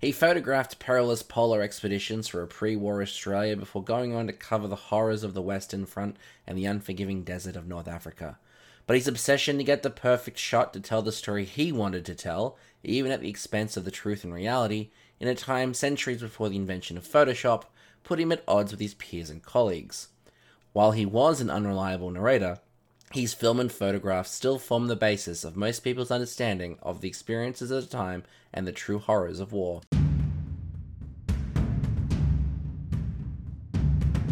He photographed perilous polar expeditions for a pre war Australia before going on to cover the horrors of the Western Front and the unforgiving desert of North Africa. But his obsession to get the perfect shot to tell the story he wanted to tell, even at the expense of the truth and reality, in a time centuries before the invention of Photoshop, put him at odds with his peers and colleagues. While he was an unreliable narrator, his film and photographs still form the basis of most people's understanding of the experiences of the time and the true horrors of war.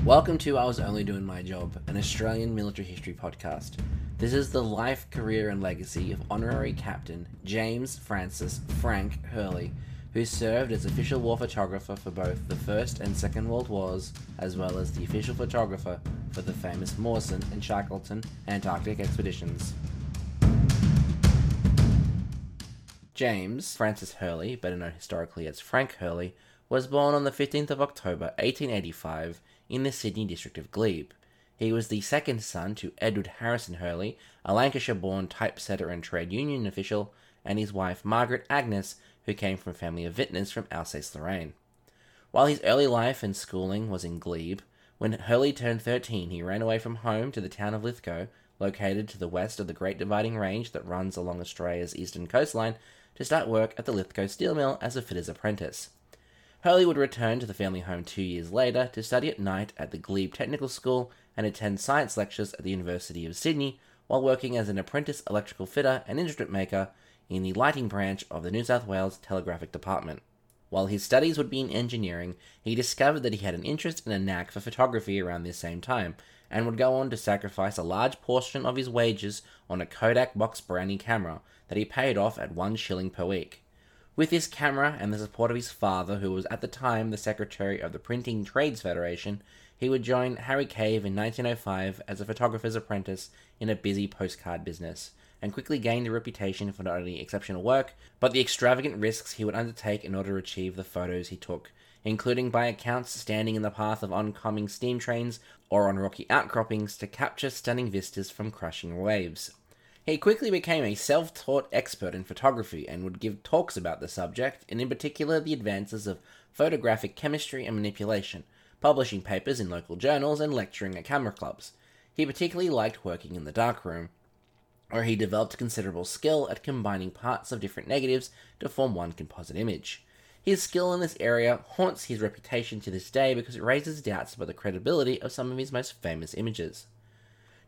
Welcome to I Was Only Doing My Job, an Australian military history podcast. This is the life, career, and legacy of Honorary Captain James Francis Frank Hurley, who served as official war photographer for both the First and Second World Wars, as well as the official photographer for the famous Mawson and Shackleton Antarctic expeditions. James Francis Hurley, better known historically as Frank Hurley, was born on the 15th of October 1885 in the Sydney district of Glebe. He was the second son to Edward Harrison Hurley, a Lancashire born typesetter and trade union official, and his wife Margaret Agnes, who came from a family of vintners from Alsace Lorraine. While his early life and schooling was in Glebe, when Hurley turned 13, he ran away from home to the town of Lithgow, located to the west of the Great Dividing Range that runs along Australia's eastern coastline, to start work at the Lithgow steel mill as a fitter's apprentice. Hurley would return to the family home two years later to study at night at the Glebe Technical School and attend science lectures at the University of Sydney while working as an apprentice electrical fitter and instrument maker in the lighting branch of the New South Wales Telegraphic Department. While his studies would be in engineering, he discovered that he had an interest and a knack for photography around this same time, and would go on to sacrifice a large portion of his wages on a Kodak box brownie camera that he paid off at one shilling per week. With this camera and the support of his father, who was at the time the secretary of the Printing Trades Federation, he would join Harry Cave in 1905 as a photographer's apprentice in a busy postcard business and quickly gained a reputation for not only exceptional work, but the extravagant risks he would undertake in order to achieve the photos he took, including by accounts standing in the path of oncoming steam trains or on rocky outcroppings to capture stunning vistas from crashing waves. He quickly became a self taught expert in photography and would give talks about the subject, and in particular the advances of photographic chemistry and manipulation, publishing papers in local journals and lecturing at camera clubs. He particularly liked working in the darkroom, where he developed considerable skill at combining parts of different negatives to form one composite image. His skill in this area haunts his reputation to this day because it raises doubts about the credibility of some of his most famous images.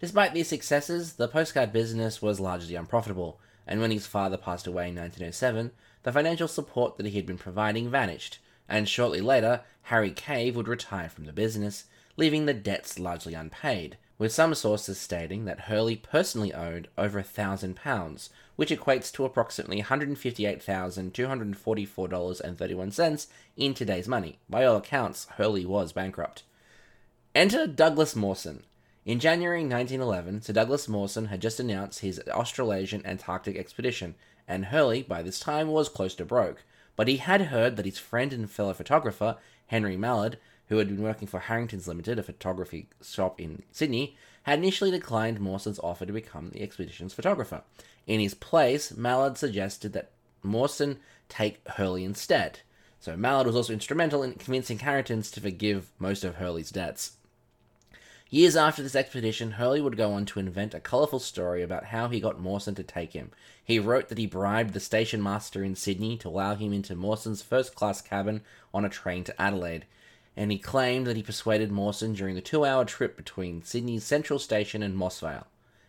Despite these successes, the postcard business was largely unprofitable, and when his father passed away in 1907, the financial support that he had been providing vanished, and shortly later, Harry Cave would retire from the business, leaving the debts largely unpaid, with some sources stating that Hurley personally owed over a thousand pounds, which equates to approximately $158,244.31 in today's money. By all accounts, Hurley was bankrupt. Enter Douglas Mawson. In January 1911, Sir Douglas Mawson had just announced his Australasian Antarctic expedition, and Hurley, by this time, was close to broke. But he had heard that his friend and fellow photographer, Henry Mallard, who had been working for Harrington's Limited, a photography shop in Sydney, had initially declined Mawson's offer to become the expedition's photographer. In his place, Mallard suggested that Mawson take Hurley instead. So Mallard was also instrumental in convincing Harrington's to forgive most of Hurley's debts. Years after this expedition, Hurley would go on to invent a colourful story about how he got Mawson to take him. He wrote that he bribed the station master in Sydney to allow him into Mawson's first class cabin on a train to Adelaide and he claimed that he persuaded Mawson during the two hour trip between Sydney's Central Station and Moss Vale.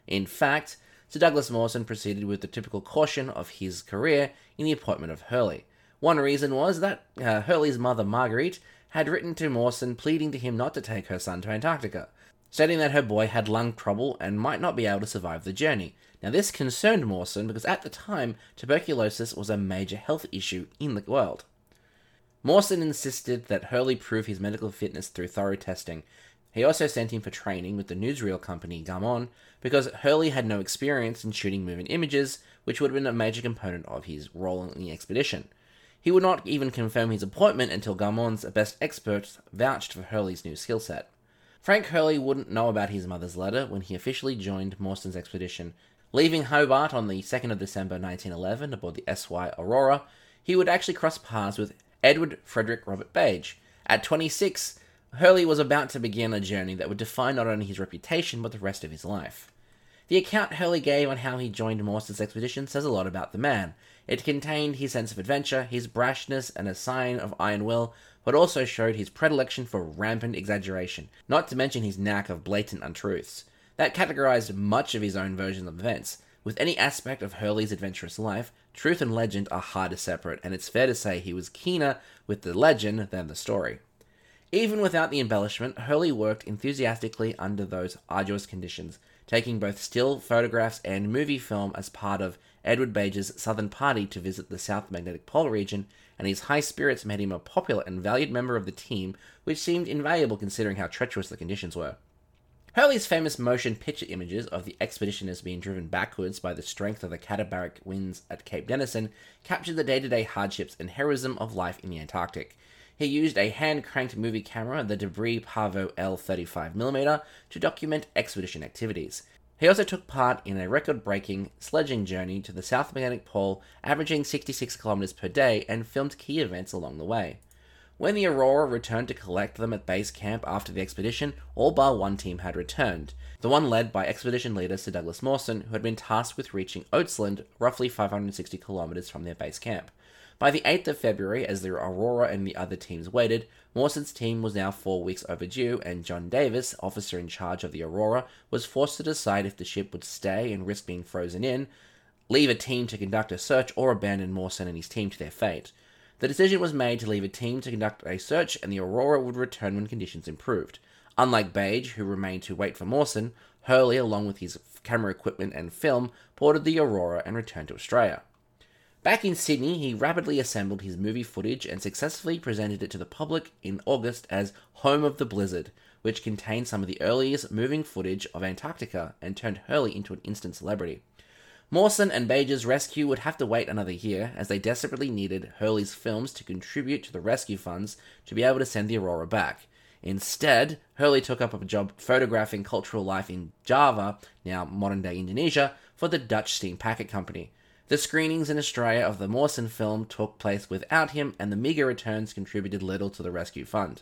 In fact, Sir Douglas Mawson proceeded with the typical caution of his career in the appointment of Hurley. One reason was that uh, Hurley's mother, Marguerite, had written to Mawson pleading to him not to take her son to Antarctica, stating that her boy had lung trouble and might not be able to survive the journey. Now, this concerned Mawson because at the time, tuberculosis was a major health issue in the world. Mawson insisted that Hurley prove his medical fitness through thorough testing. He also sent him for training with the newsreel company Gaumont because Hurley had no experience in shooting moving images, which would have been a major component of his role in the expedition. He would not even confirm his appointment until Gaumont's best experts vouched for Hurley's new skill set. Frank Hurley wouldn't know about his mother's letter when he officially joined Mawson's expedition. Leaving Hobart on the 2nd of December 1911 aboard the SY Aurora, he would actually cross paths with Edward Frederick Robert Bage. At 26, Hurley was about to begin a journey that would define not only his reputation but the rest of his life. The account Hurley gave on how he joined Mawson's expedition says a lot about the man. It contained his sense of adventure, his brashness, and a sign of iron will, but also showed his predilection for rampant exaggeration, not to mention his knack of blatant untruths. That categorized much of his own version of events. With any aspect of Hurley's adventurous life, truth and legend are hard to separate, and it's fair to say he was keener with the legend than the story. Even without the embellishment, Hurley worked enthusiastically under those arduous conditions, taking both still photographs and movie film as part of Edward Bage's Southern Party to visit the South Magnetic Pole region, and his high spirits made him a popular and valued member of the team, which seemed invaluable considering how treacherous the conditions were. Hurley's famous motion picture images of the expeditioners being driven backwards by the strength of the katabatic winds at Cape Denison captured the day to day hardships and heroism of life in the Antarctic. He used a hand cranked movie camera, the Debrie Parvo L35mm, to document expedition activities. He also took part in a record breaking sledging journey to the South Magnetic Pole, averaging 66 kilometers per day, and filmed key events along the way. When the Aurora returned to collect them at base camp after the expedition, all bar one team had returned, the one led by expedition leader Sir Douglas Mawson, who had been tasked with reaching Oates Land, roughly 560 kilometers from their base camp. By the 8th of February, as the Aurora and the other teams waited, Mawson's team was now four weeks overdue, and John Davis, officer in charge of the Aurora, was forced to decide if the ship would stay and risk being frozen in, leave a team to conduct a search, or abandon Mawson and his team to their fate. The decision was made to leave a team to conduct a search, and the Aurora would return when conditions improved. Unlike Bage, who remained to wait for Mawson, Hurley, along with his camera equipment and film, boarded the Aurora and returned to Australia. Back in Sydney, he rapidly assembled his movie footage and successfully presented it to the public in August as Home of the Blizzard, which contained some of the earliest moving footage of Antarctica and turned Hurley into an instant celebrity. Mawson and Bage's rescue would have to wait another year, as they desperately needed Hurley's films to contribute to the rescue funds to be able to send the Aurora back. Instead, Hurley took up a job photographing cultural life in Java, now modern day Indonesia, for the Dutch Steam Packet Company. The screenings in Australia of the Mawson film took place without him, and the meagre returns contributed little to the rescue fund.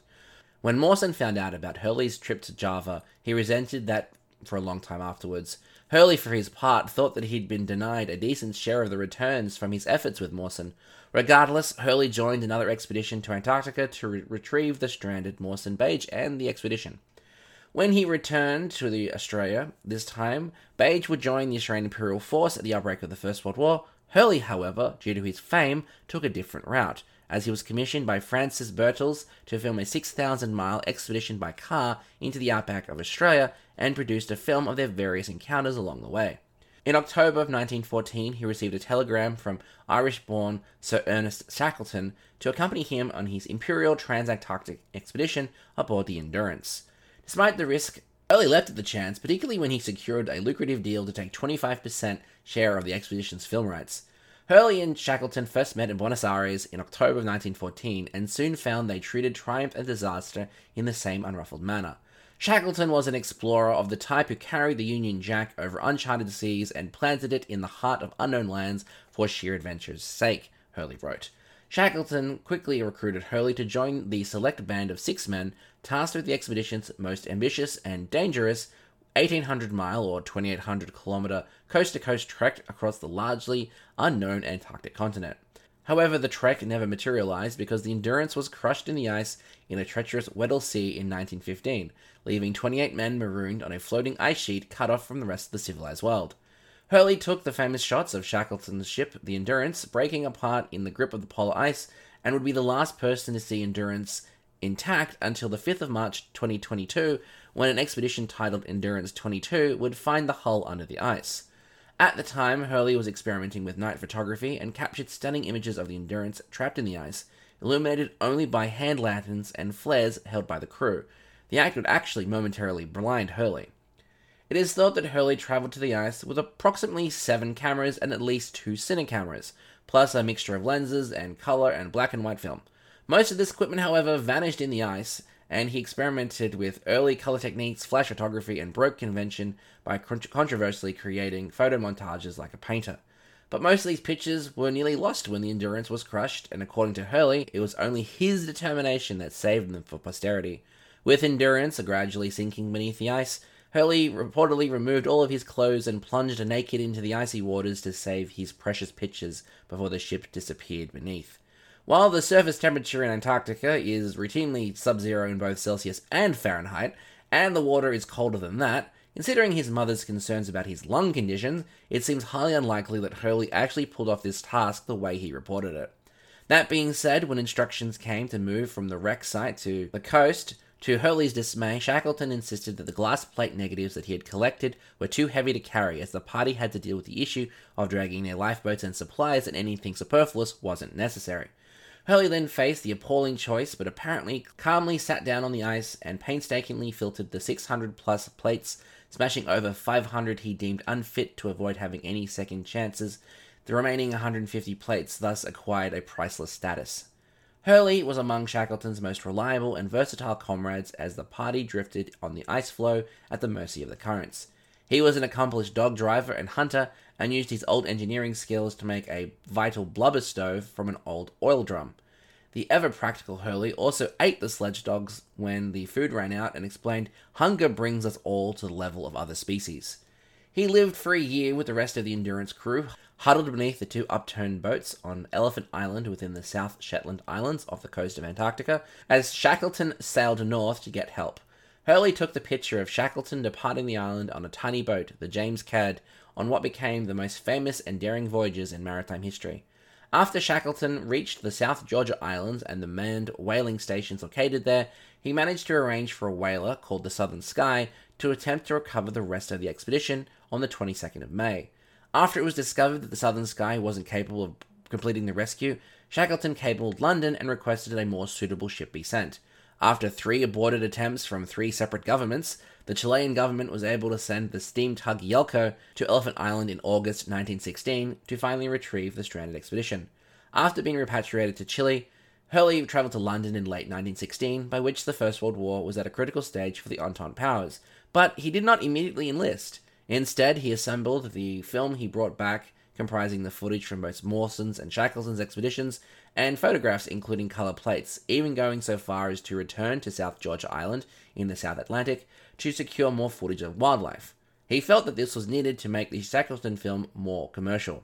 When Mawson found out about Hurley's trip to Java, he resented that for a long time afterwards. Hurley, for his part, thought that he'd been denied a decent share of the returns from his efforts with Mawson. Regardless, Hurley joined another expedition to Antarctica to re- retrieve the stranded Mawson Bage and the expedition. When he returned to the Australia, this time, Bage would join the Australian Imperial Force at the outbreak of the First World War. Hurley, however, due to his fame, took a different route, as he was commissioned by Francis Birtles to film a 6,000 mile expedition by car into the outback of Australia and produced a film of their various encounters along the way. In October of 1914, he received a telegram from Irish born Sir Ernest Shackleton to accompany him on his Imperial Transantarctic expedition aboard the Endurance. Despite the risk, Hurley leapt at the chance, particularly when he secured a lucrative deal to take 25% share of the expedition's film rights. Hurley and Shackleton first met in Buenos Aires in October of 1914 and soon found they treated triumph and disaster in the same unruffled manner. Shackleton was an explorer of the type who carried the Union Jack over uncharted seas and planted it in the heart of unknown lands for sheer adventure's sake, Hurley wrote. Shackleton quickly recruited Hurley to join the select band of six men tasked with the expedition's most ambitious and dangerous 1800 mile or 2800 kilometer coast to coast trek across the largely unknown Antarctic continent. However, the trek never materialized because the Endurance was crushed in the ice in a treacherous Weddell Sea in 1915, leaving 28 men marooned on a floating ice sheet cut off from the rest of the civilized world. Hurley took the famous shots of Shackleton's ship, the Endurance, breaking apart in the grip of the polar ice, and would be the last person to see Endurance intact until the 5th of March 2022, when an expedition titled Endurance 22 would find the hull under the ice. At the time, Hurley was experimenting with night photography and captured stunning images of the Endurance trapped in the ice, illuminated only by hand lanterns and flares held by the crew. The act would actually momentarily blind Hurley. It is thought that Hurley travelled to the ice with approximately seven cameras and at least two cine cameras, plus a mixture of lenses and colour and black and white film. Most of this equipment, however, vanished in the ice, and he experimented with early color techniques, flash photography, and broke convention by controversially creating photo montages like a painter. But most of these pictures were nearly lost when the Endurance was crushed, and according to Hurley, it was only his determination that saved them for posterity. With Endurance gradually sinking beneath the ice, Hurley reportedly removed all of his clothes and plunged naked into the icy waters to save his precious pictures before the ship disappeared beneath. While the surface temperature in Antarctica is routinely sub zero in both Celsius and Fahrenheit, and the water is colder than that, considering his mother's concerns about his lung conditions, it seems highly unlikely that Hurley actually pulled off this task the way he reported it. That being said, when instructions came to move from the wreck site to the coast, to Hurley's dismay, Shackleton insisted that the glass plate negatives that he had collected were too heavy to carry, as the party had to deal with the issue of dragging their lifeboats and supplies, and anything superfluous wasn't necessary. Hurley then faced the appalling choice, but apparently calmly sat down on the ice and painstakingly filtered the 600 plus plates, smashing over 500 he deemed unfit to avoid having any second chances. The remaining 150 plates thus acquired a priceless status. Hurley was among Shackleton's most reliable and versatile comrades as the party drifted on the ice floe at the mercy of the currents. He was an accomplished dog driver and hunter and used his old engineering skills to make a vital blubber stove from an old oil drum. The ever practical Hurley also ate the sledge dogs when the food ran out and explained, Hunger brings us all to the level of other species. He lived for a year with the rest of the Endurance crew, huddled beneath the two upturned boats on Elephant Island within the South Shetland Islands off the coast of Antarctica, as Shackleton sailed north to get help. Hurley took the picture of Shackleton departing the island on a tiny boat, the James Caird, on what became the most famous and daring voyages in maritime history. After Shackleton reached the South Georgia Islands and the manned whaling stations located there, he managed to arrange for a whaler called the Southern Sky to attempt to recover the rest of the expedition on the 22nd of May. After it was discovered that the Southern Sky wasn't capable of completing the rescue, Shackleton cabled London and requested a more suitable ship be sent. After three aborted attempts from three separate governments, the Chilean government was able to send the steam tug Yelcho to Elephant Island in August 1916 to finally retrieve the stranded expedition. After being repatriated to Chile, Hurley travelled to London in late 1916, by which the First World War was at a critical stage for the Entente powers, but he did not immediately enlist. Instead, he assembled the film he brought back, comprising the footage from both Mawson's and Shackleton's expeditions, and photographs including color plates, even going so far as to return to South Georgia Island in the South Atlantic to secure more footage of wildlife. He felt that this was needed to make the Shackleton film more commercial.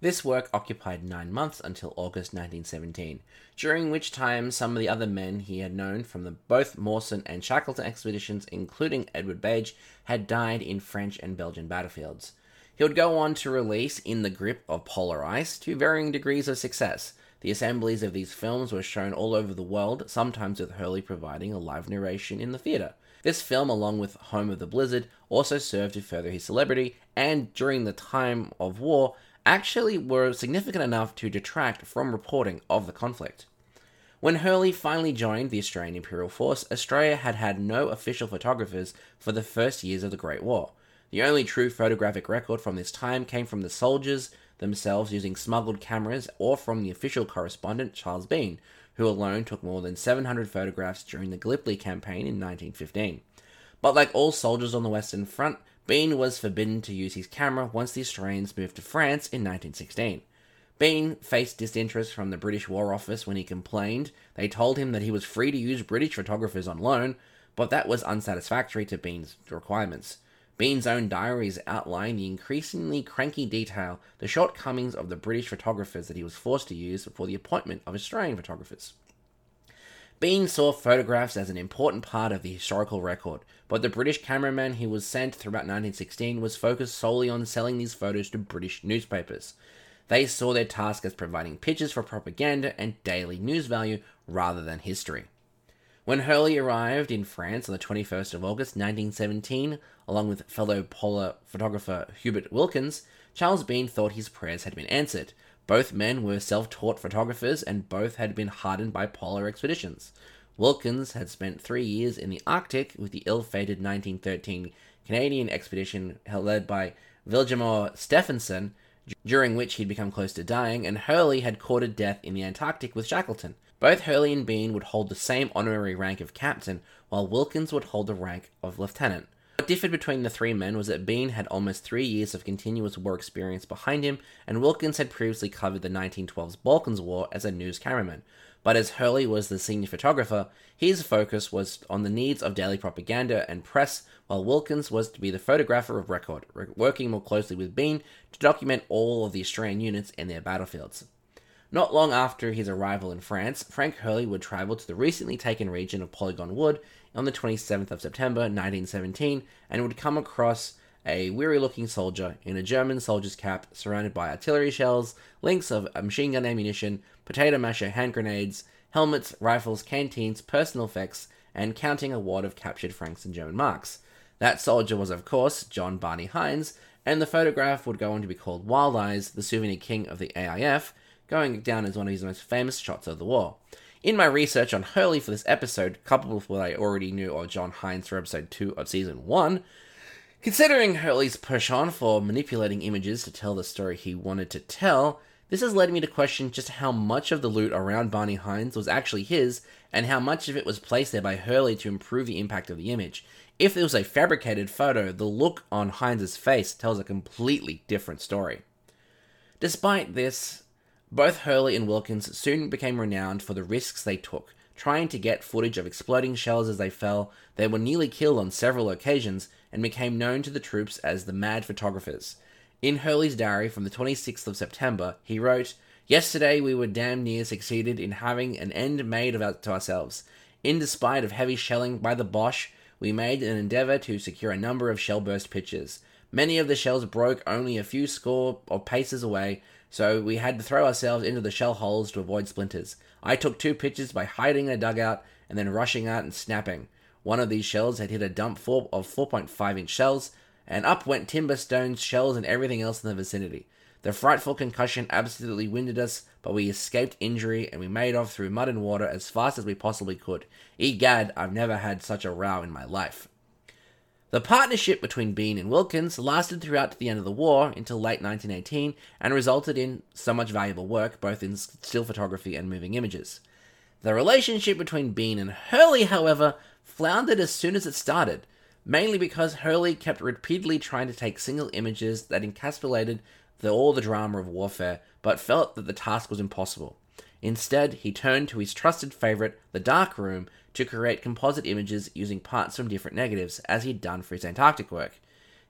This work occupied nine months until August 1917, during which time some of the other men he had known from the both Mawson and Shackleton expeditions, including Edward Bage, had died in French and Belgian battlefields. He would go on to release In the Grip of Polar Ice to varying degrees of success. The assemblies of these films were shown all over the world, sometimes with Hurley providing a live narration in the theatre. This film, along with Home of the Blizzard, also served to further his celebrity, and during the time of war, actually were significant enough to detract from reporting of the conflict. When Hurley finally joined the Australian Imperial Force, Australia had had no official photographers for the first years of the Great War. The only true photographic record from this time came from the soldiers themselves using smuggled cameras or from the official correspondent Charles Bean, who alone took more than 700 photographs during the Gallipoli campaign in 1915. But like all soldiers on the Western Front, Bean was forbidden to use his camera once the Australians moved to France in 1916. Bean faced disinterest from the British War Office when he complained. They told him that he was free to use British photographers on loan, but that was unsatisfactory to Bean's requirements. Bean's own diaries outline the increasingly cranky detail, the shortcomings of the British photographers that he was forced to use before the appointment of Australian photographers. Bean saw photographs as an important part of the historical record, but the British cameraman he was sent throughout 1916 was focused solely on selling these photos to British newspapers. They saw their task as providing pictures for propaganda and daily news value rather than history. When Hurley arrived in France on the 21st of August 1917, along with fellow polar photographer Hubert Wilkins, Charles Bean thought his prayers had been answered, both men were self taught photographers and both had been hardened by polar expeditions. Wilkins had spent three years in the Arctic with the ill fated 1913 Canadian expedition led by Vilhjalmur Stefansson, during which he'd become close to dying, and Hurley had courted death in the Antarctic with Shackleton. Both Hurley and Bean would hold the same honorary rank of captain, while Wilkins would hold the rank of lieutenant. What differed between the three men was that Bean had almost three years of continuous war experience behind him, and Wilkins had previously covered the 1912's Balkans War as a news cameraman. But as Hurley was the senior photographer, his focus was on the needs of daily propaganda and press, while Wilkins was to be the photographer of record, working more closely with Bean to document all of the Australian units and their battlefields. Not long after his arrival in France, Frank Hurley would travel to the recently taken region of Polygon Wood on the 27th of September 1917 and would come across a weary looking soldier in a German soldier's cap surrounded by artillery shells, links of machine gun ammunition, potato masher hand grenades, helmets, rifles, canteens, personal effects, and counting a wad of captured francs and German marks. That soldier was, of course, John Barney Hines, and the photograph would go on to be called Wild Eyes, the souvenir king of the AIF, going down as one of his most famous shots of the war. In my research on Hurley for this episode, coupled with what I already knew of John Hines for episode 2 of season 1, considering Hurley's penchant for manipulating images to tell the story he wanted to tell, this has led me to question just how much of the loot around Barney Hines was actually his, and how much of it was placed there by Hurley to improve the impact of the image. If it was a fabricated photo, the look on Hines's face tells a completely different story. Despite this, both Hurley and Wilkins soon became renowned for the risks they took, trying to get footage of exploding shells as they fell. They were nearly killed on several occasions and became known to the troops as the Mad Photographers. In Hurley's diary from the 26th of September, he wrote, Yesterday we were damn near succeeded in having an end made of to ourselves. In despite of heavy shelling by the Boche, we made an endeavour to secure a number of shell burst pictures. Many of the shells broke only a few score of paces away, so we had to throw ourselves into the shell holes to avoid splinters. I took two pictures by hiding in a dugout and then rushing out and snapping. One of these shells had hit a dump four of 4.5 inch shells, and up went timber, stones, shells, and everything else in the vicinity. The frightful concussion absolutely winded us, but we escaped injury and we made off through mud and water as fast as we possibly could. Egad, I've never had such a row in my life. The partnership between Bean and Wilkins lasted throughout to the end of the war until late 1918 and resulted in so much valuable work both in still photography and moving images. The relationship between Bean and Hurley, however, floundered as soon as it started, mainly because Hurley kept repeatedly trying to take single images that encapsulated the, all the drama of warfare, but felt that the task was impossible. Instead, he turned to his trusted favorite, the darkroom, to create composite images using parts from different negatives, as he'd done for his Antarctic work.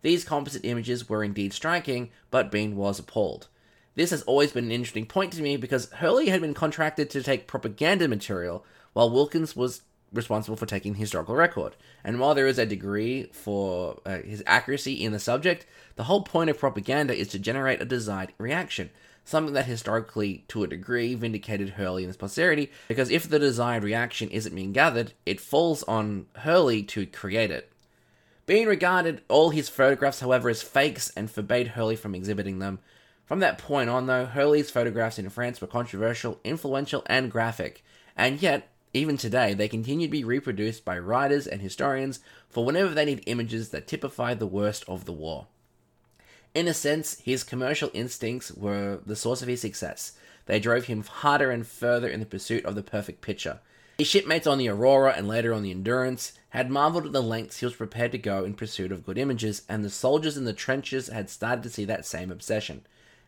These composite images were indeed striking, but Bean was appalled. This has always been an interesting point to me because Hurley had been contracted to take propaganda material, while Wilkins was responsible for taking the historical record. And while there is a degree for uh, his accuracy in the subject, the whole point of propaganda is to generate a desired reaction something that historically, to a degree, vindicated Hurley and his posterity, because if the desired reaction isn't being gathered, it falls on Hurley to create it. Bean regarded all his photographs, however, as fakes and forbade Hurley from exhibiting them. From that point on, though, Hurley's photographs in France were controversial, influential, and graphic, and yet, even today, they continue to be reproduced by writers and historians for whenever they need images that typify the worst of the war. In a sense, his commercial instincts were the source of his success. They drove him harder and further in the pursuit of the perfect picture. His shipmates on the Aurora and later on the Endurance had marveled at the lengths he was prepared to go in pursuit of good images, and the soldiers in the trenches had started to see that same obsession.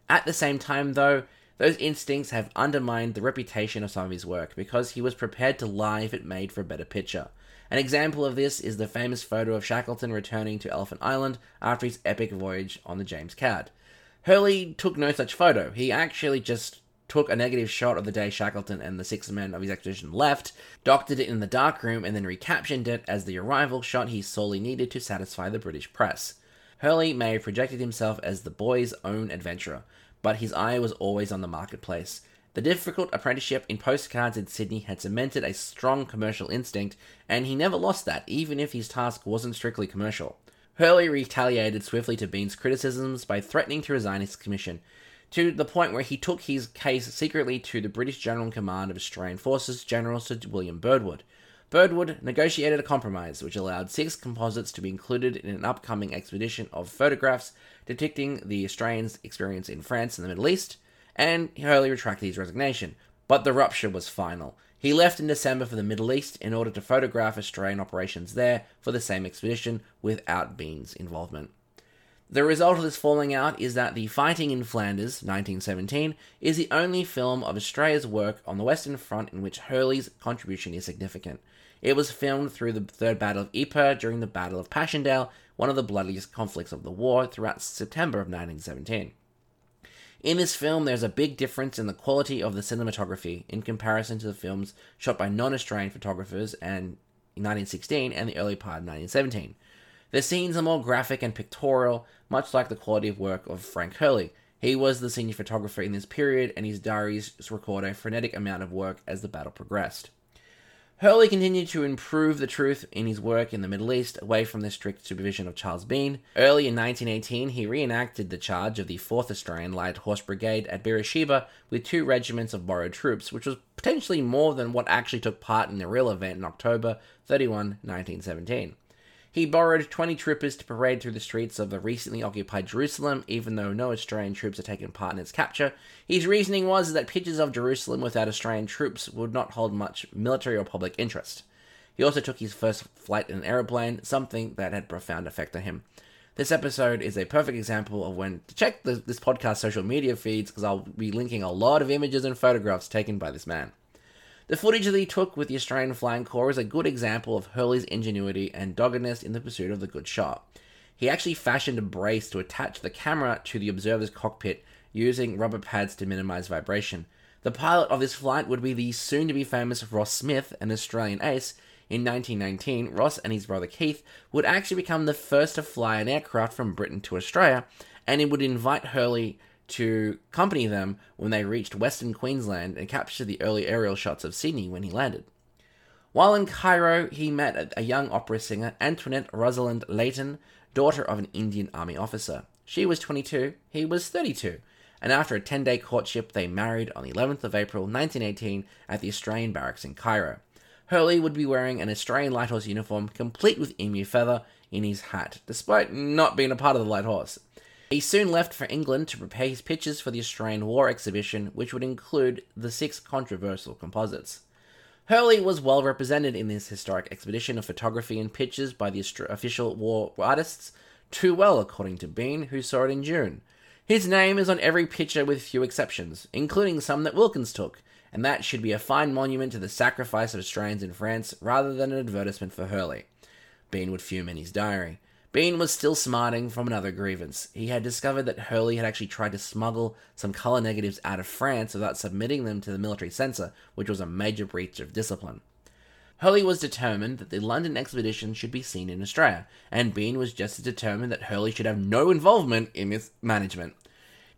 At the same time, though, those instincts have undermined the reputation of some of his work because he was prepared to lie if it made for a better picture. An example of this is the famous photo of Shackleton returning to Elephant Island after his epic voyage on the James Caird. Hurley took no such photo. He actually just took a negative shot of the day Shackleton and the six men of his expedition left, doctored it in the darkroom, and then recaptioned it as the arrival shot he sorely needed to satisfy the British press. Hurley may have projected himself as the boy's own adventurer, but his eye was always on the marketplace. The difficult apprenticeship in postcards in Sydney had cemented a strong commercial instinct, and he never lost that, even if his task wasn't strictly commercial. Hurley retaliated swiftly to Bean's criticisms by threatening to resign his commission, to the point where he took his case secretly to the British General in Command of Australian Forces, General Sir William Birdwood. Birdwood negotiated a compromise which allowed six composites to be included in an upcoming expedition of photographs depicting the Australians' experience in France and the Middle East, and Hurley retracted his resignation. But the rupture was final. He left in December for the Middle East in order to photograph Australian operations there for the same expedition without Bean's involvement. The result of this falling out is that The Fighting in Flanders, 1917, is the only film of Australia's work on the Western Front in which Hurley's contribution is significant. It was filmed through the Third Battle of Ypres during the Battle of Passchendaele, one of the bloodiest conflicts of the war, throughout September of 1917. In this film, there's a big difference in the quality of the cinematography in comparison to the films shot by non Australian photographers in 1916 and the early part of 1917. The scenes are more graphic and pictorial, much like the quality of work of Frank Hurley. He was the senior photographer in this period, and his diaries record a frenetic amount of work as the battle progressed. Hurley continued to improve the truth in his work in the Middle East away from the strict supervision of Charles Bean. Early in 1918, he reenacted the charge of the 4th Australian Light Horse Brigade at Beersheba with two regiments of borrowed troops, which was potentially more than what actually took part in the real event in October 31, 1917. He borrowed 20 troopers to parade through the streets of the recently occupied Jerusalem, even though no Australian troops had taken part in its capture. His reasoning was that pictures of Jerusalem without Australian troops would not hold much military or public interest. He also took his first flight in an aeroplane, something that had profound effect on him. This episode is a perfect example of when to check the, this podcast social media feeds because I'll be linking a lot of images and photographs taken by this man. The footage that he took with the Australian Flying Corps is a good example of Hurley's ingenuity and doggedness in the pursuit of the good shot. He actually fashioned a brace to attach the camera to the observer's cockpit using rubber pads to minimize vibration. The pilot of this flight would be the soon to be famous Ross Smith, an Australian ace. In 1919, Ross and his brother Keith would actually become the first to fly an aircraft from Britain to Australia, and it would invite Hurley to accompany them when they reached Western Queensland and capture the early aerial shots of Sydney when he landed. While in Cairo, he met a young opera singer, Antoinette Rosalind Leighton, daughter of an Indian Army officer. She was 22, he was 32, and after a 10 day courtship, they married on the 11th of April 1918 at the Australian barracks in Cairo. Hurley would be wearing an Australian Light Horse uniform complete with emu feather in his hat, despite not being a part of the Light Horse. He soon left for England to prepare his pictures for the Australian War exhibition, which would include the six controversial composites. Hurley was well represented in this historic expedition of photography and pictures by the official war artists, too well, according to Bean, who saw it in June. His name is on every picture with few exceptions, including some that Wilkins took, and that should be a fine monument to the sacrifice of Australians in France rather than an advertisement for Hurley. Bean would fume in his diary. Bean was still smarting from another grievance. He had discovered that Hurley had actually tried to smuggle some colour negatives out of France without submitting them to the military censor, which was a major breach of discipline. Hurley was determined that the London expedition should be seen in Australia, and Bean was just as determined that Hurley should have no involvement in its management.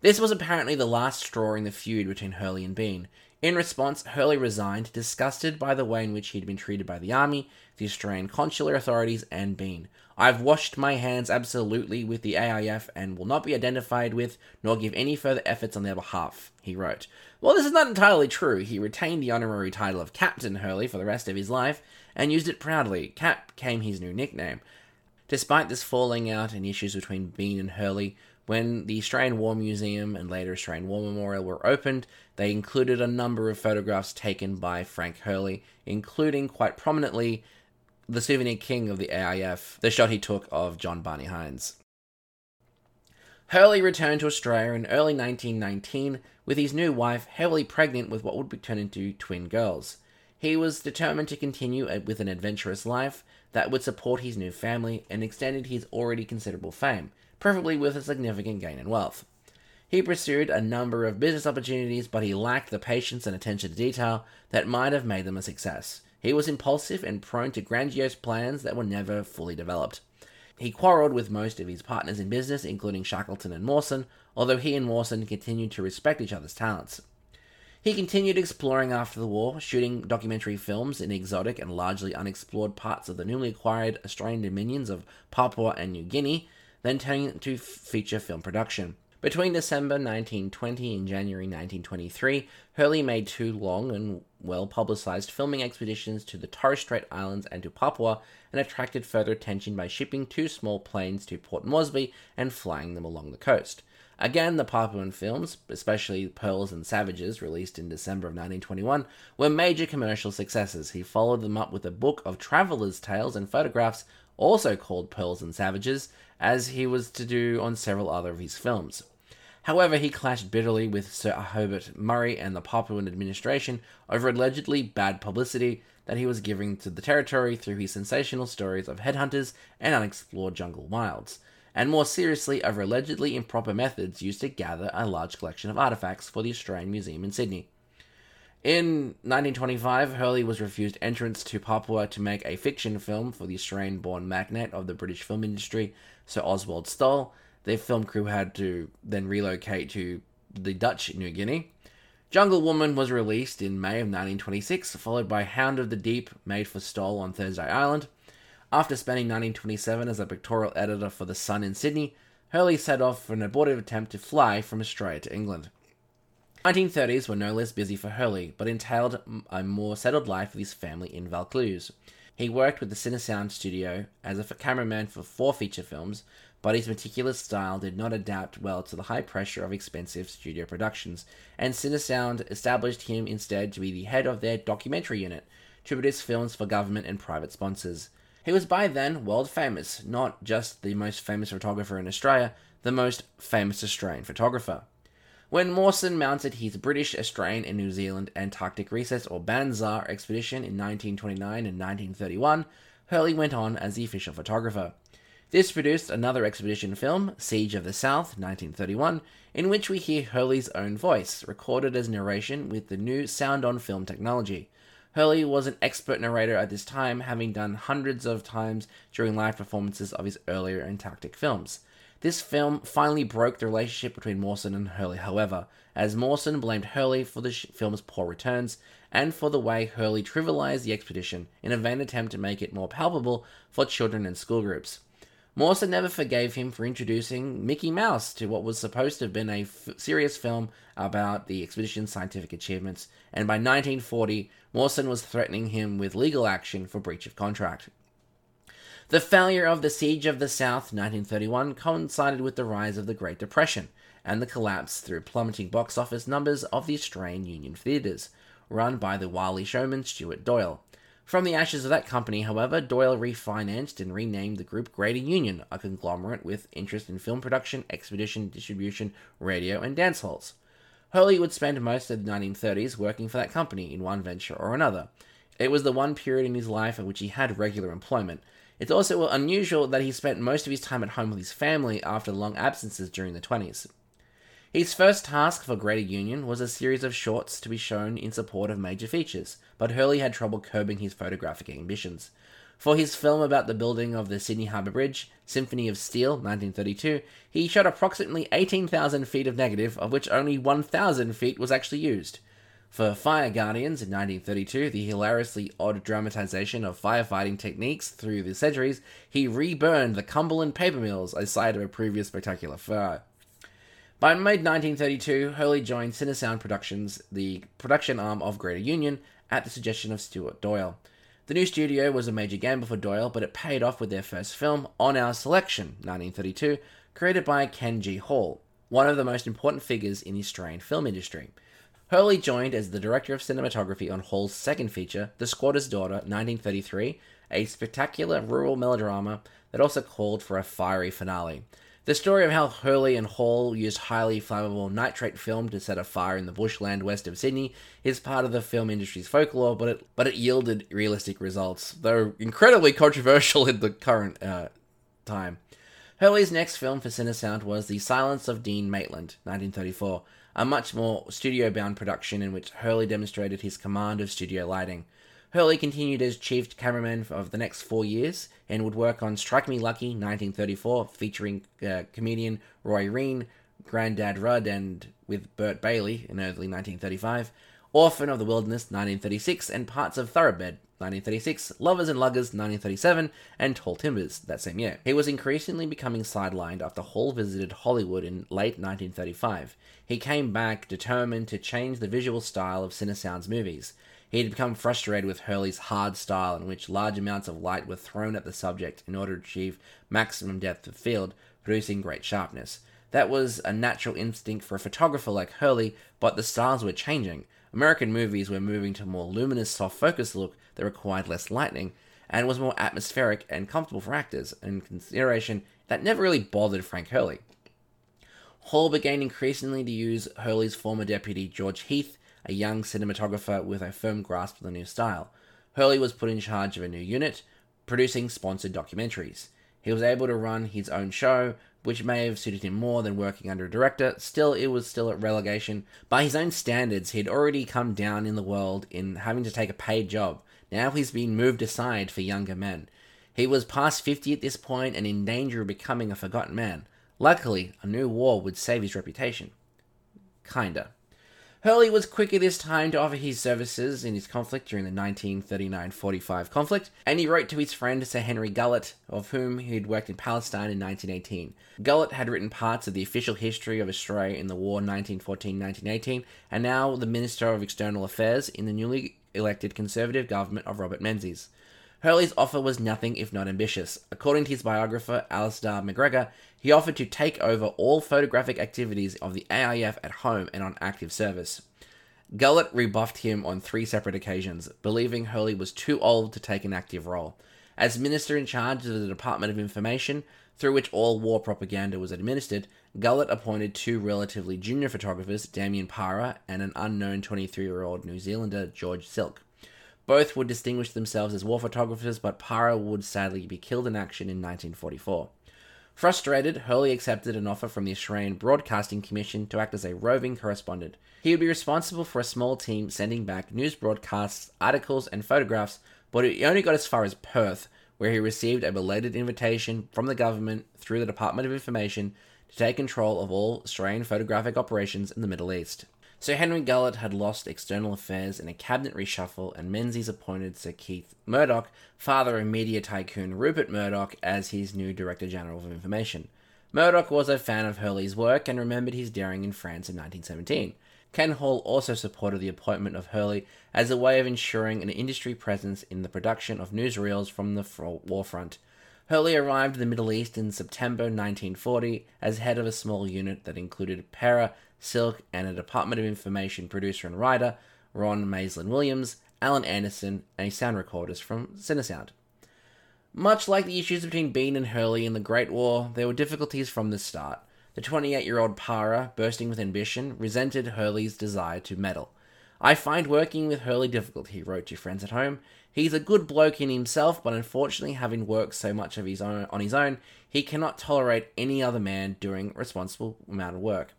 This was apparently the last straw in the feud between Hurley and Bean. In response, Hurley resigned, disgusted by the way in which he had been treated by the army, the Australian consular authorities, and Bean. I've washed my hands absolutely with the AIF and will not be identified with nor give any further efforts on their behalf, he wrote. Well, this is not entirely true. He retained the honorary title of Captain Hurley for the rest of his life and used it proudly. Cap became his new nickname. Despite this falling out and issues between Bean and Hurley, when the Australian War Museum and later Australian War Memorial were opened, they included a number of photographs taken by Frank Hurley, including quite prominently the souvenir king of the AIF, the shot he took of John Barney Hines. Hurley returned to Australia in early 1919 with his new wife heavily pregnant with what would be turned into twin girls. He was determined to continue with an adventurous life that would support his new family and extended his already considerable fame, preferably with a significant gain in wealth. He pursued a number of business opportunities, but he lacked the patience and attention to detail that might have made them a success. He was impulsive and prone to grandiose plans that were never fully developed. He quarreled with most of his partners in business, including Shackleton and Mawson, although he and Mawson continued to respect each other's talents. He continued exploring after the war, shooting documentary films in exotic and largely unexplored parts of the newly acquired Australian dominions of Papua and New Guinea, then turning to feature film production. Between December 1920 and January 1923, Hurley made two long and well publicized filming expeditions to the Torres Strait Islands and to Papua and attracted further attention by shipping two small planes to Port Moresby and flying them along the coast. Again, the Papuan films, especially Pearls and Savages, released in December of 1921, were major commercial successes. He followed them up with a book of travelers' tales and photographs, also called Pearls and Savages, as he was to do on several other of his films. However, he clashed bitterly with Sir Hubert Murray and the Papuan administration over allegedly bad publicity that he was giving to the territory through his sensational stories of headhunters and unexplored jungle wilds, and more seriously over allegedly improper methods used to gather a large collection of artifacts for the Australian Museum in Sydney. In 1925, Hurley was refused entrance to Papua to make a fiction film for the Australian born magnate of the British film industry, Sir Oswald Stoll, their film crew had to then relocate to the Dutch New Guinea. Jungle Woman was released in May of 1926, followed by Hound of the Deep, made for Stoll on Thursday Island. After spending 1927 as a pictorial editor for The Sun in Sydney, Hurley set off for an abortive attempt to fly from Australia to England. 1930s were no less busy for Hurley, but entailed a more settled life with his family in Vaucluse. He worked with the Cinesound studio as a cameraman for four feature films, but his meticulous style did not adapt well to the high pressure of expensive studio productions, and Cinesound established him instead to be the head of their documentary unit, to produce films for government and private sponsors. He was by then world famous, not just the most famous photographer in Australia, the most famous Australian photographer. When Mawson mounted his British, Australian, and New Zealand Antarctic Recess or BANZARE expedition in 1929 and 1931, Hurley went on as the official photographer. This produced another expedition film, Siege of the South, 1931, in which we hear Hurley's own voice, recorded as narration with the new sound on film technology. Hurley was an expert narrator at this time, having done hundreds of times during live performances of his earlier Antarctic films. This film finally broke the relationship between Mawson and Hurley, however, as Mawson blamed Hurley for the sh- film's poor returns and for the way Hurley trivialized the expedition in a vain attempt to make it more palpable for children and school groups. Mawson never forgave him for introducing Mickey Mouse to what was supposed to have been a f- serious film about the expedition's scientific achievements, and by 1940, Mawson was threatening him with legal action for breach of contract. The failure of the Siege of the South, 1931, coincided with the rise of the Great Depression and the collapse through plummeting box office numbers of the Australian Union Theatres, run by the wily showman Stuart Doyle. From the ashes of that company, however, Doyle refinanced and renamed the group Greater Union, a conglomerate with interest in film production, expedition, distribution, radio, and dance halls. Hurley would spend most of the 1930s working for that company in one venture or another. It was the one period in his life at which he had regular employment. It's also unusual that he spent most of his time at home with his family after long absences during the 20s. His first task for Greater Union was a series of shorts to be shown in support of major features, but Hurley had trouble curbing his photographic ambitions. For his film about the building of the Sydney Harbour Bridge, Symphony of Steel, 1932, he shot approximately 18,000 feet of negative, of which only 1,000 feet was actually used. For Fire Guardians in 1932, the hilariously odd dramatization of firefighting techniques through the centuries, he reburned the Cumberland paper mills, a site of a previous spectacular fire. By mid 1932, Hurley joined Cinesound Productions, the production arm of Greater Union, at the suggestion of Stuart Doyle. The new studio was a major gamble for Doyle, but it paid off with their first film, On Our Selection, 1932, created by Ken G. Hall, one of the most important figures in the Australian film industry. Hurley joined as the director of cinematography on Hall's second feature, The Squatter's Daughter, 1933, a spectacular rural melodrama that also called for a fiery finale. The story of how Hurley and Hall used highly flammable nitrate film to set a fire in the bushland west of Sydney is part of the film industry's folklore, but it but it yielded realistic results, though incredibly controversial in the current uh, time. Hurley's next film for Cinesound was The Silence of Dean Maitland, 1934, a much more studio-bound production in which Hurley demonstrated his command of studio lighting. Hurley continued as chief cameraman of the next four years and would work on Strike Me Lucky 1934, featuring uh, comedian Roy Rene, Grandad Rudd, and with Bert Bailey in early 1935, Orphan of the Wilderness 1936, and parts of Thoroughbred 1936, Lovers and Luggers 1937, and Tall Timbers that same year. He was increasingly becoming sidelined after Hall visited Hollywood in late 1935. He came back determined to change the visual style of Cinesound's movies. He had become frustrated with Hurley's hard style, in which large amounts of light were thrown at the subject in order to achieve maximum depth of field, producing great sharpness. That was a natural instinct for a photographer like Hurley, but the styles were changing. American movies were moving to a more luminous, soft focus look that required less lighting and was more atmospheric and comfortable for actors, in consideration that never really bothered Frank Hurley. Hall began increasingly to use Hurley's former deputy George Heath, a young cinematographer with a firm grasp of the new style. Hurley was put in charge of a new unit, producing sponsored documentaries. He was able to run his own show, which may have suited him more than working under a director. Still, it was still at relegation. By his own standards, he had already come down in the world in having to take a paid job. Now he's been moved aside for younger men. He was past 50 at this point and in danger of becoming a forgotten man. Luckily, a new war would save his reputation. Kinda. Hurley was quicker this time to offer his services in his conflict during the 1939-45 conflict, and he wrote to his friend Sir Henry Gullett, of whom he had worked in Palestine in 1918. Gullett had written parts of the official history of Australia in the war 1914-1918, and now the Minister of External Affairs in the newly elected Conservative government of Robert Menzies. Hurley's offer was nothing if not ambitious. According to his biographer, Alasdair McGregor, he offered to take over all photographic activities of the AIF at home and on active service. Gullett rebuffed him on three separate occasions, believing Hurley was too old to take an active role. As minister in charge of the Department of Information, through which all war propaganda was administered, Gullett appointed two relatively junior photographers, Damien Parer and an unknown 23 year old New Zealander, George Silk. Both would distinguish themselves as war photographers, but Parer would sadly be killed in action in 1944. Frustrated, Hurley accepted an offer from the Australian Broadcasting Commission to act as a roving correspondent. He would be responsible for a small team sending back news broadcasts, articles, and photographs, but he only got as far as Perth, where he received a belated invitation from the government through the Department of Information to take control of all Australian photographic operations in the Middle East. Sir Henry Gullett had lost external affairs in a cabinet reshuffle, and Menzies appointed Sir Keith Murdoch, father of media tycoon Rupert Murdoch, as his new Director General of Information. Murdoch was a fan of Hurley's work and remembered his daring in France in 1917. Ken Hall also supported the appointment of Hurley as a way of ensuring an industry presence in the production of newsreels from the war front. Hurley arrived in the Middle East in September 1940 as head of a small unit that included Parer, Silk, and a Department of Information producer and writer, Ron Maslyn Williams, Alan Anderson, and a sound recordist from Cinesound. Much like the issues between Bean and Hurley in the Great War, there were difficulties from the start. The 28 year old Parer, bursting with ambition, resented Hurley's desire to meddle. I find working with Hurley difficult, he wrote to friends at home. He's a good bloke in himself, but unfortunately, having worked so much of his own on his own, he cannot tolerate any other man doing responsible amount of work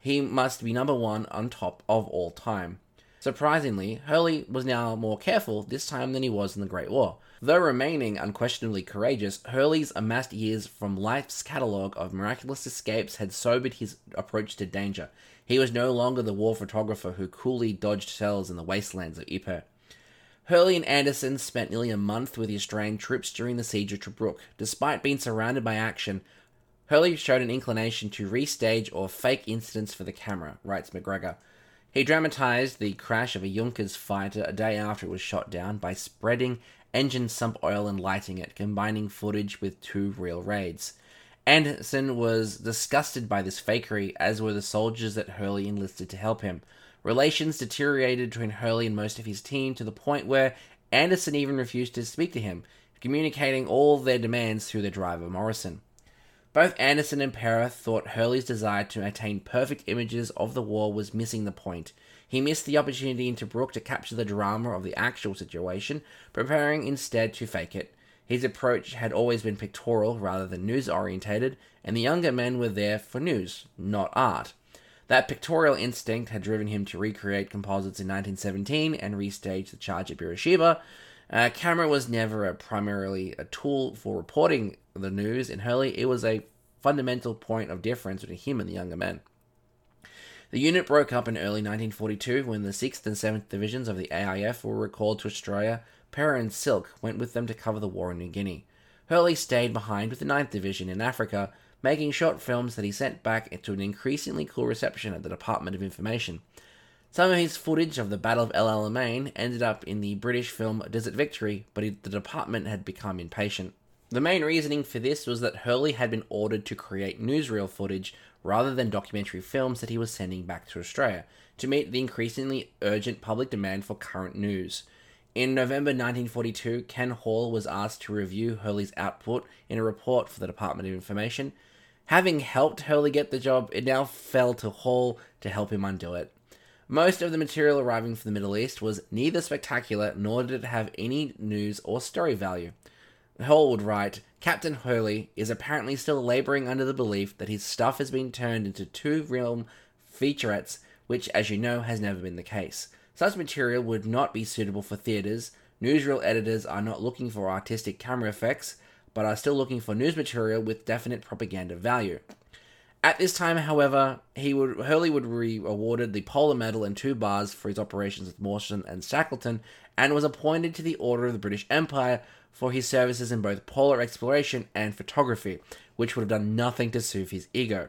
he must be number one on top of all time. Surprisingly, Hurley was now more careful this time than he was in the Great War. Though remaining unquestionably courageous, Hurley's amassed years from life's catalogue of miraculous escapes had sobered his approach to danger. He was no longer the war photographer who coolly dodged shells in the wastelands of Ypres. Hurley and Anderson spent nearly a month with the Australian troops during the siege of Tobruk. Despite being surrounded by action, Hurley showed an inclination to restage or fake incidents for the camera, writes McGregor. He dramatized the crash of a Junkers fighter a day after it was shot down by spreading engine sump oil and lighting it, combining footage with two real raids. Anderson was disgusted by this fakery, as were the soldiers that Hurley enlisted to help him. Relations deteriorated between Hurley and most of his team to the point where Anderson even refused to speak to him, communicating all their demands through their driver Morrison. Both Anderson and Parer thought Hurley's desire to attain perfect images of the war was missing the point. He missed the opportunity in Tobruk to capture the drama of the actual situation, preparing instead to fake it. His approach had always been pictorial rather than news orientated, and the younger men were there for news, not art. That pictorial instinct had driven him to recreate composites in 1917 and restage the charge at Beersheba, uh, camera was never a primarily a tool for reporting the news in Hurley. It was a fundamental point of difference between him and the younger men. The unit broke up in early 1942 when the 6th and 7th Divisions of the AIF were recalled to Australia. Parer and Silk went with them to cover the war in New Guinea. Hurley stayed behind with the 9th Division in Africa, making short films that he sent back to an increasingly cool reception at the Department of Information. Some of his footage of the Battle of El Alamein ended up in the British film Desert Victory, but the department had become impatient. The main reasoning for this was that Hurley had been ordered to create newsreel footage rather than documentary films that he was sending back to Australia to meet the increasingly urgent public demand for current news. In November 1942, Ken Hall was asked to review Hurley's output in a report for the Department of Information. Having helped Hurley get the job, it now fell to Hall to help him undo it. Most of the material arriving from the Middle East was neither spectacular nor did it have any news or story value. Hall would write, Captain Hurley is apparently still laboring under the belief that his stuff has been turned into two film featurettes, which, as you know, has never been the case. Such material would not be suitable for theatres. Newsreel editors are not looking for artistic camera effects, but are still looking for news material with definite propaganda value. At this time, however, he would Hurley would be awarded the Polar Medal and two bars for his operations with Mawson and Shackleton, and was appointed to the Order of the British Empire for his services in both polar exploration and photography, which would have done nothing to soothe his ego.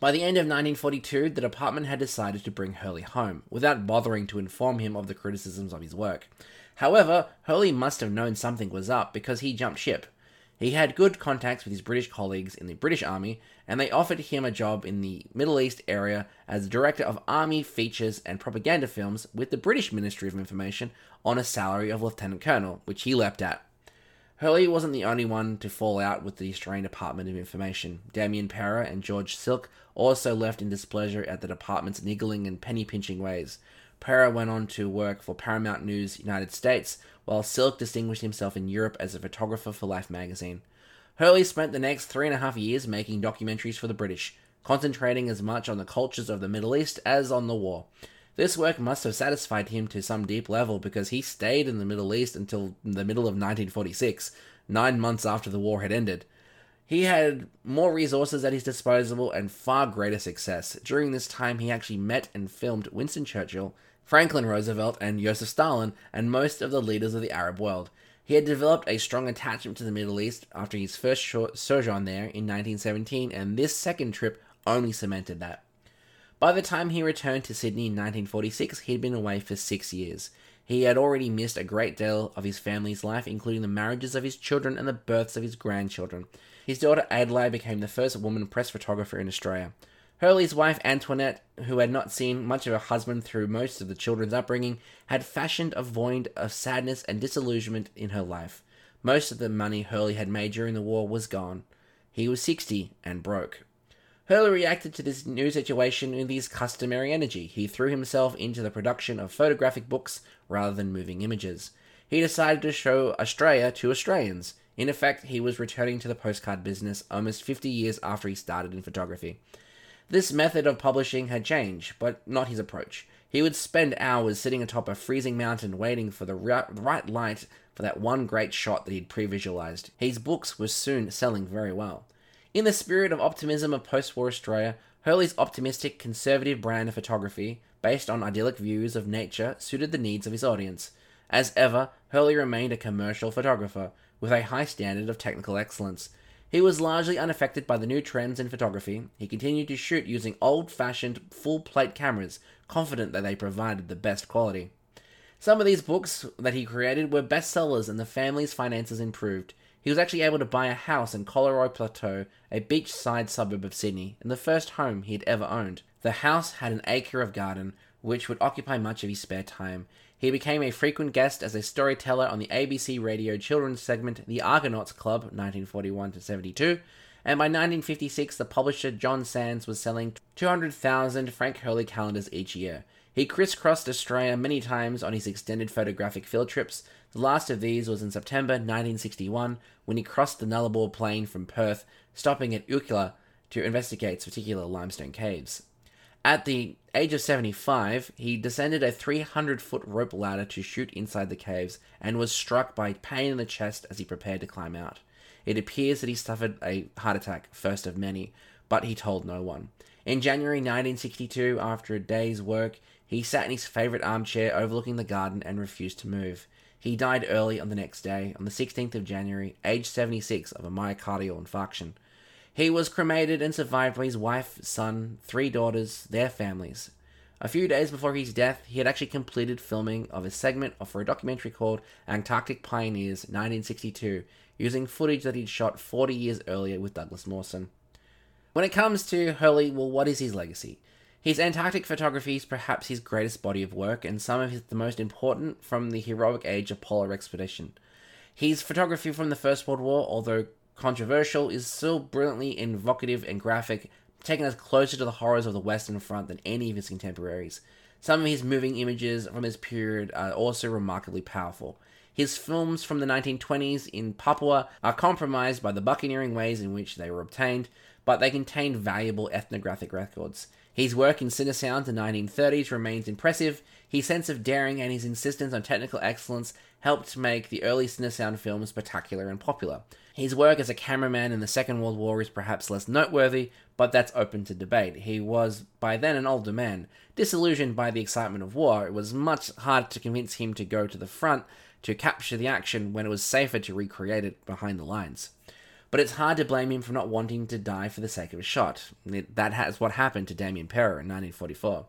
By the end of 1942, the department had decided to bring Hurley home, without bothering to inform him of the criticisms of his work. However, Hurley must have known something was up because he jumped ship. He had good contacts with his British colleagues in the British Army, and they offered him a job in the Middle East area as director of Army features and propaganda films with the British Ministry of Information on a salary of Lieutenant Colonel, which he leapt at. Hurley wasn't the only one to fall out with the Australian Department of Information. Damien Parer and George Silk also left in displeasure at the department's niggling and penny pinching ways. Parer went on to work for Paramount News United States, while Silk distinguished himself in Europe as a photographer for Life magazine. Hurley spent the next three and a half years making documentaries for the British, concentrating as much on the cultures of the Middle East as on the war. This work must have satisfied him to some deep level because he stayed in the Middle East until the middle of 1946, nine months after the war had ended. He had more resources at his disposal and far greater success. During this time, he actually met and filmed Winston Churchill, Franklin Roosevelt, and Joseph Stalin, and most of the leaders of the Arab world. He had developed a strong attachment to the Middle East after his first sojourn there in 1917, and this second trip only cemented that. By the time he returned to Sydney in 1946, he had been away for six years. He had already missed a great deal of his family's life, including the marriages of his children and the births of his grandchildren. His daughter Adelaide became the first woman press photographer in Australia. Hurley's wife Antoinette, who had not seen much of her husband through most of the children's upbringing, had fashioned a void of sadness and disillusionment in her life. Most of the money Hurley had made during the war was gone. He was 60 and broke. Hurley reacted to this new situation with his customary energy. He threw himself into the production of photographic books rather than moving images. He decided to show Australia to Australians. In effect, he was returning to the postcard business almost 50 years after he started in photography. This method of publishing had changed, but not his approach. He would spend hours sitting atop a freezing mountain waiting for the right light for that one great shot that he'd pre visualized. His books were soon selling very well. In the spirit of optimism of post war Australia, Hurley's optimistic, conservative brand of photography, based on idyllic views of nature, suited the needs of his audience. As ever, Hurley remained a commercial photographer, with a high standard of technical excellence, he was largely unaffected by the new trends in photography. He continued to shoot using old fashioned full plate cameras, confident that they provided the best quality. Some of these books that he created were bestsellers and the family's finances improved. He was actually able to buy a house in Collaroy Plateau, a beachside suburb of Sydney, and the first home he had ever owned. The house had an acre of garden, which would occupy much of his spare time. He became a frequent guest as a storyteller on the ABC radio children's segment The Argonauts Club 1941 72, and by 1956 the publisher John Sands was selling 200,000 Frank Hurley calendars each year. He crisscrossed Australia many times on his extended photographic field trips. The last of these was in September 1961 when he crossed the Nullarbor Plain from Perth, stopping at Uclueler to investigate particular limestone caves. At the age of 75, he descended a 300 foot rope ladder to shoot inside the caves and was struck by pain in the chest as he prepared to climb out. It appears that he suffered a heart attack, first of many, but he told no one. In January 1962, after a day's work, he sat in his favourite armchair overlooking the garden and refused to move. He died early on the next day, on the 16th of January, aged 76, of a myocardial infarction. He was cremated and survived by his wife, son, three daughters, their families. A few days before his death, he had actually completed filming of a segment for a documentary called Antarctic Pioneers 1962, using footage that he'd shot 40 years earlier with Douglas Mawson. When it comes to Hurley, well, what is his legacy? His Antarctic photography is perhaps his greatest body of work and some of his, the most important from the heroic age of polar expedition. His photography from the First World War, although controversial, is still brilliantly evocative and graphic, taking us closer to the horrors of the Western Front than any of his contemporaries. Some of his moving images from this period are also remarkably powerful. His films from the 1920s in Papua are compromised by the buccaneering ways in which they were obtained, but they contain valuable ethnographic records. His work in Cinesound in the 1930s remains impressive. His sense of daring and his insistence on technical excellence helped make the early Cinesound films spectacular and popular. His work as a cameraman in the Second World War is perhaps less noteworthy, but that's open to debate. He was, by then, an older man. Disillusioned by the excitement of war, it was much harder to convince him to go to the front to capture the action when it was safer to recreate it behind the lines. But it's hard to blame him for not wanting to die for the sake of a shot. That is what happened to Damien Parer in 1944.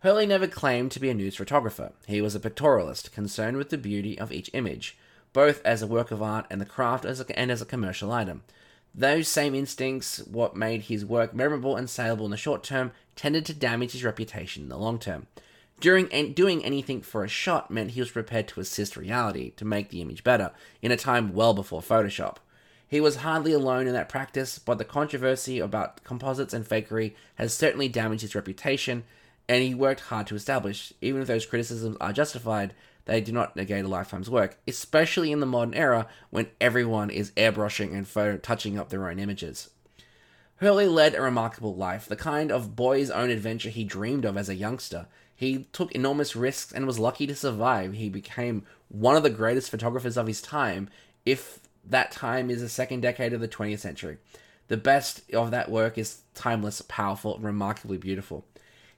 Hurley never claimed to be a news photographer. He was a pictorialist, concerned with the beauty of each image both as a work of art and the craft as a, and as a commercial item. Those same instincts, what made his work memorable and saleable in the short term, tended to damage his reputation in the long term. During doing anything for a shot meant he was prepared to assist reality to make the image better, in a time well before Photoshop. He was hardly alone in that practice, but the controversy about composites and fakery has certainly damaged his reputation, and he worked hard to establish, even if those criticisms are justified, they do not negate a lifetime's work, especially in the modern era when everyone is airbrushing and photo touching up their own images. Hurley led a remarkable life, the kind of boy's own adventure he dreamed of as a youngster. He took enormous risks and was lucky to survive. He became one of the greatest photographers of his time, if that time is the second decade of the 20th century. The best of that work is timeless, powerful, remarkably beautiful.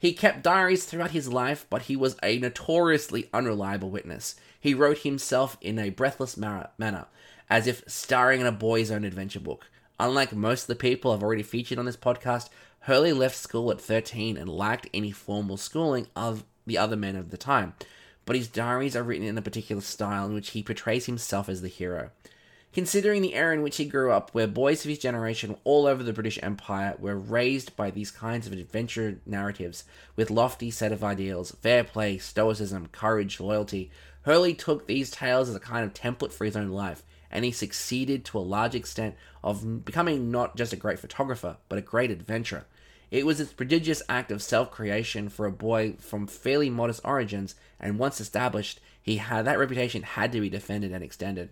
He kept diaries throughout his life, but he was a notoriously unreliable witness. He wrote himself in a breathless manner, as if starring in a boy's own adventure book. Unlike most of the people I've already featured on this podcast, Hurley left school at 13 and lacked any formal schooling of the other men of the time. But his diaries are written in a particular style in which he portrays himself as the hero. Considering the era in which he grew up, where boys of his generation all over the British Empire were raised by these kinds of adventure narratives with lofty set of ideals, fair play, stoicism, courage, loyalty, Hurley took these tales as a kind of template for his own life, and he succeeded to a large extent of becoming not just a great photographer, but a great adventurer. It was this prodigious act of self-creation for a boy from fairly modest origins, and once established, he had that reputation had to be defended and extended.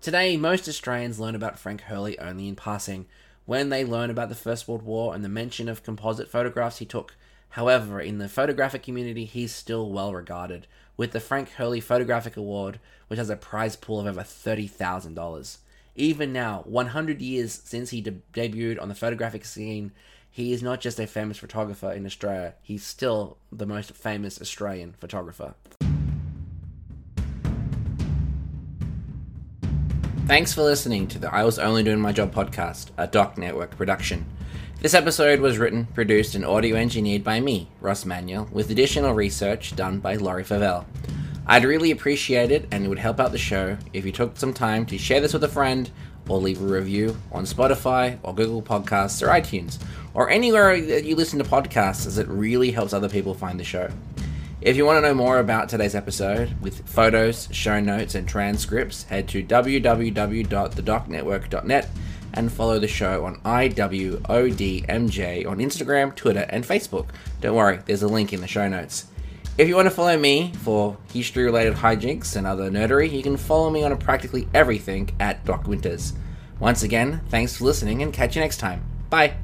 Today, most Australians learn about Frank Hurley only in passing, when they learn about the First World War and the mention of composite photographs he took. However, in the photographic community, he's still well regarded, with the Frank Hurley Photographic Award, which has a prize pool of over $30,000. Even now, 100 years since he de- debuted on the photographic scene, he is not just a famous photographer in Australia, he's still the most famous Australian photographer. Thanks for listening to the I Was Only Doing My Job podcast, a Doc Network production. This episode was written, produced, and audio engineered by me, Ross Manuel, with additional research done by Laurie Favell. I'd really appreciate it, and it would help out the show if you took some time to share this with a friend or leave a review on Spotify or Google Podcasts or iTunes or anywhere that you listen to podcasts, as it really helps other people find the show. If you want to know more about today's episode with photos, show notes, and transcripts, head to www.thedocnetwork.net and follow the show on IWODMJ on Instagram, Twitter, and Facebook. Don't worry, there's a link in the show notes. If you want to follow me for history related hijinks and other nerdery, you can follow me on practically everything at Doc Winters. Once again, thanks for listening and catch you next time. Bye.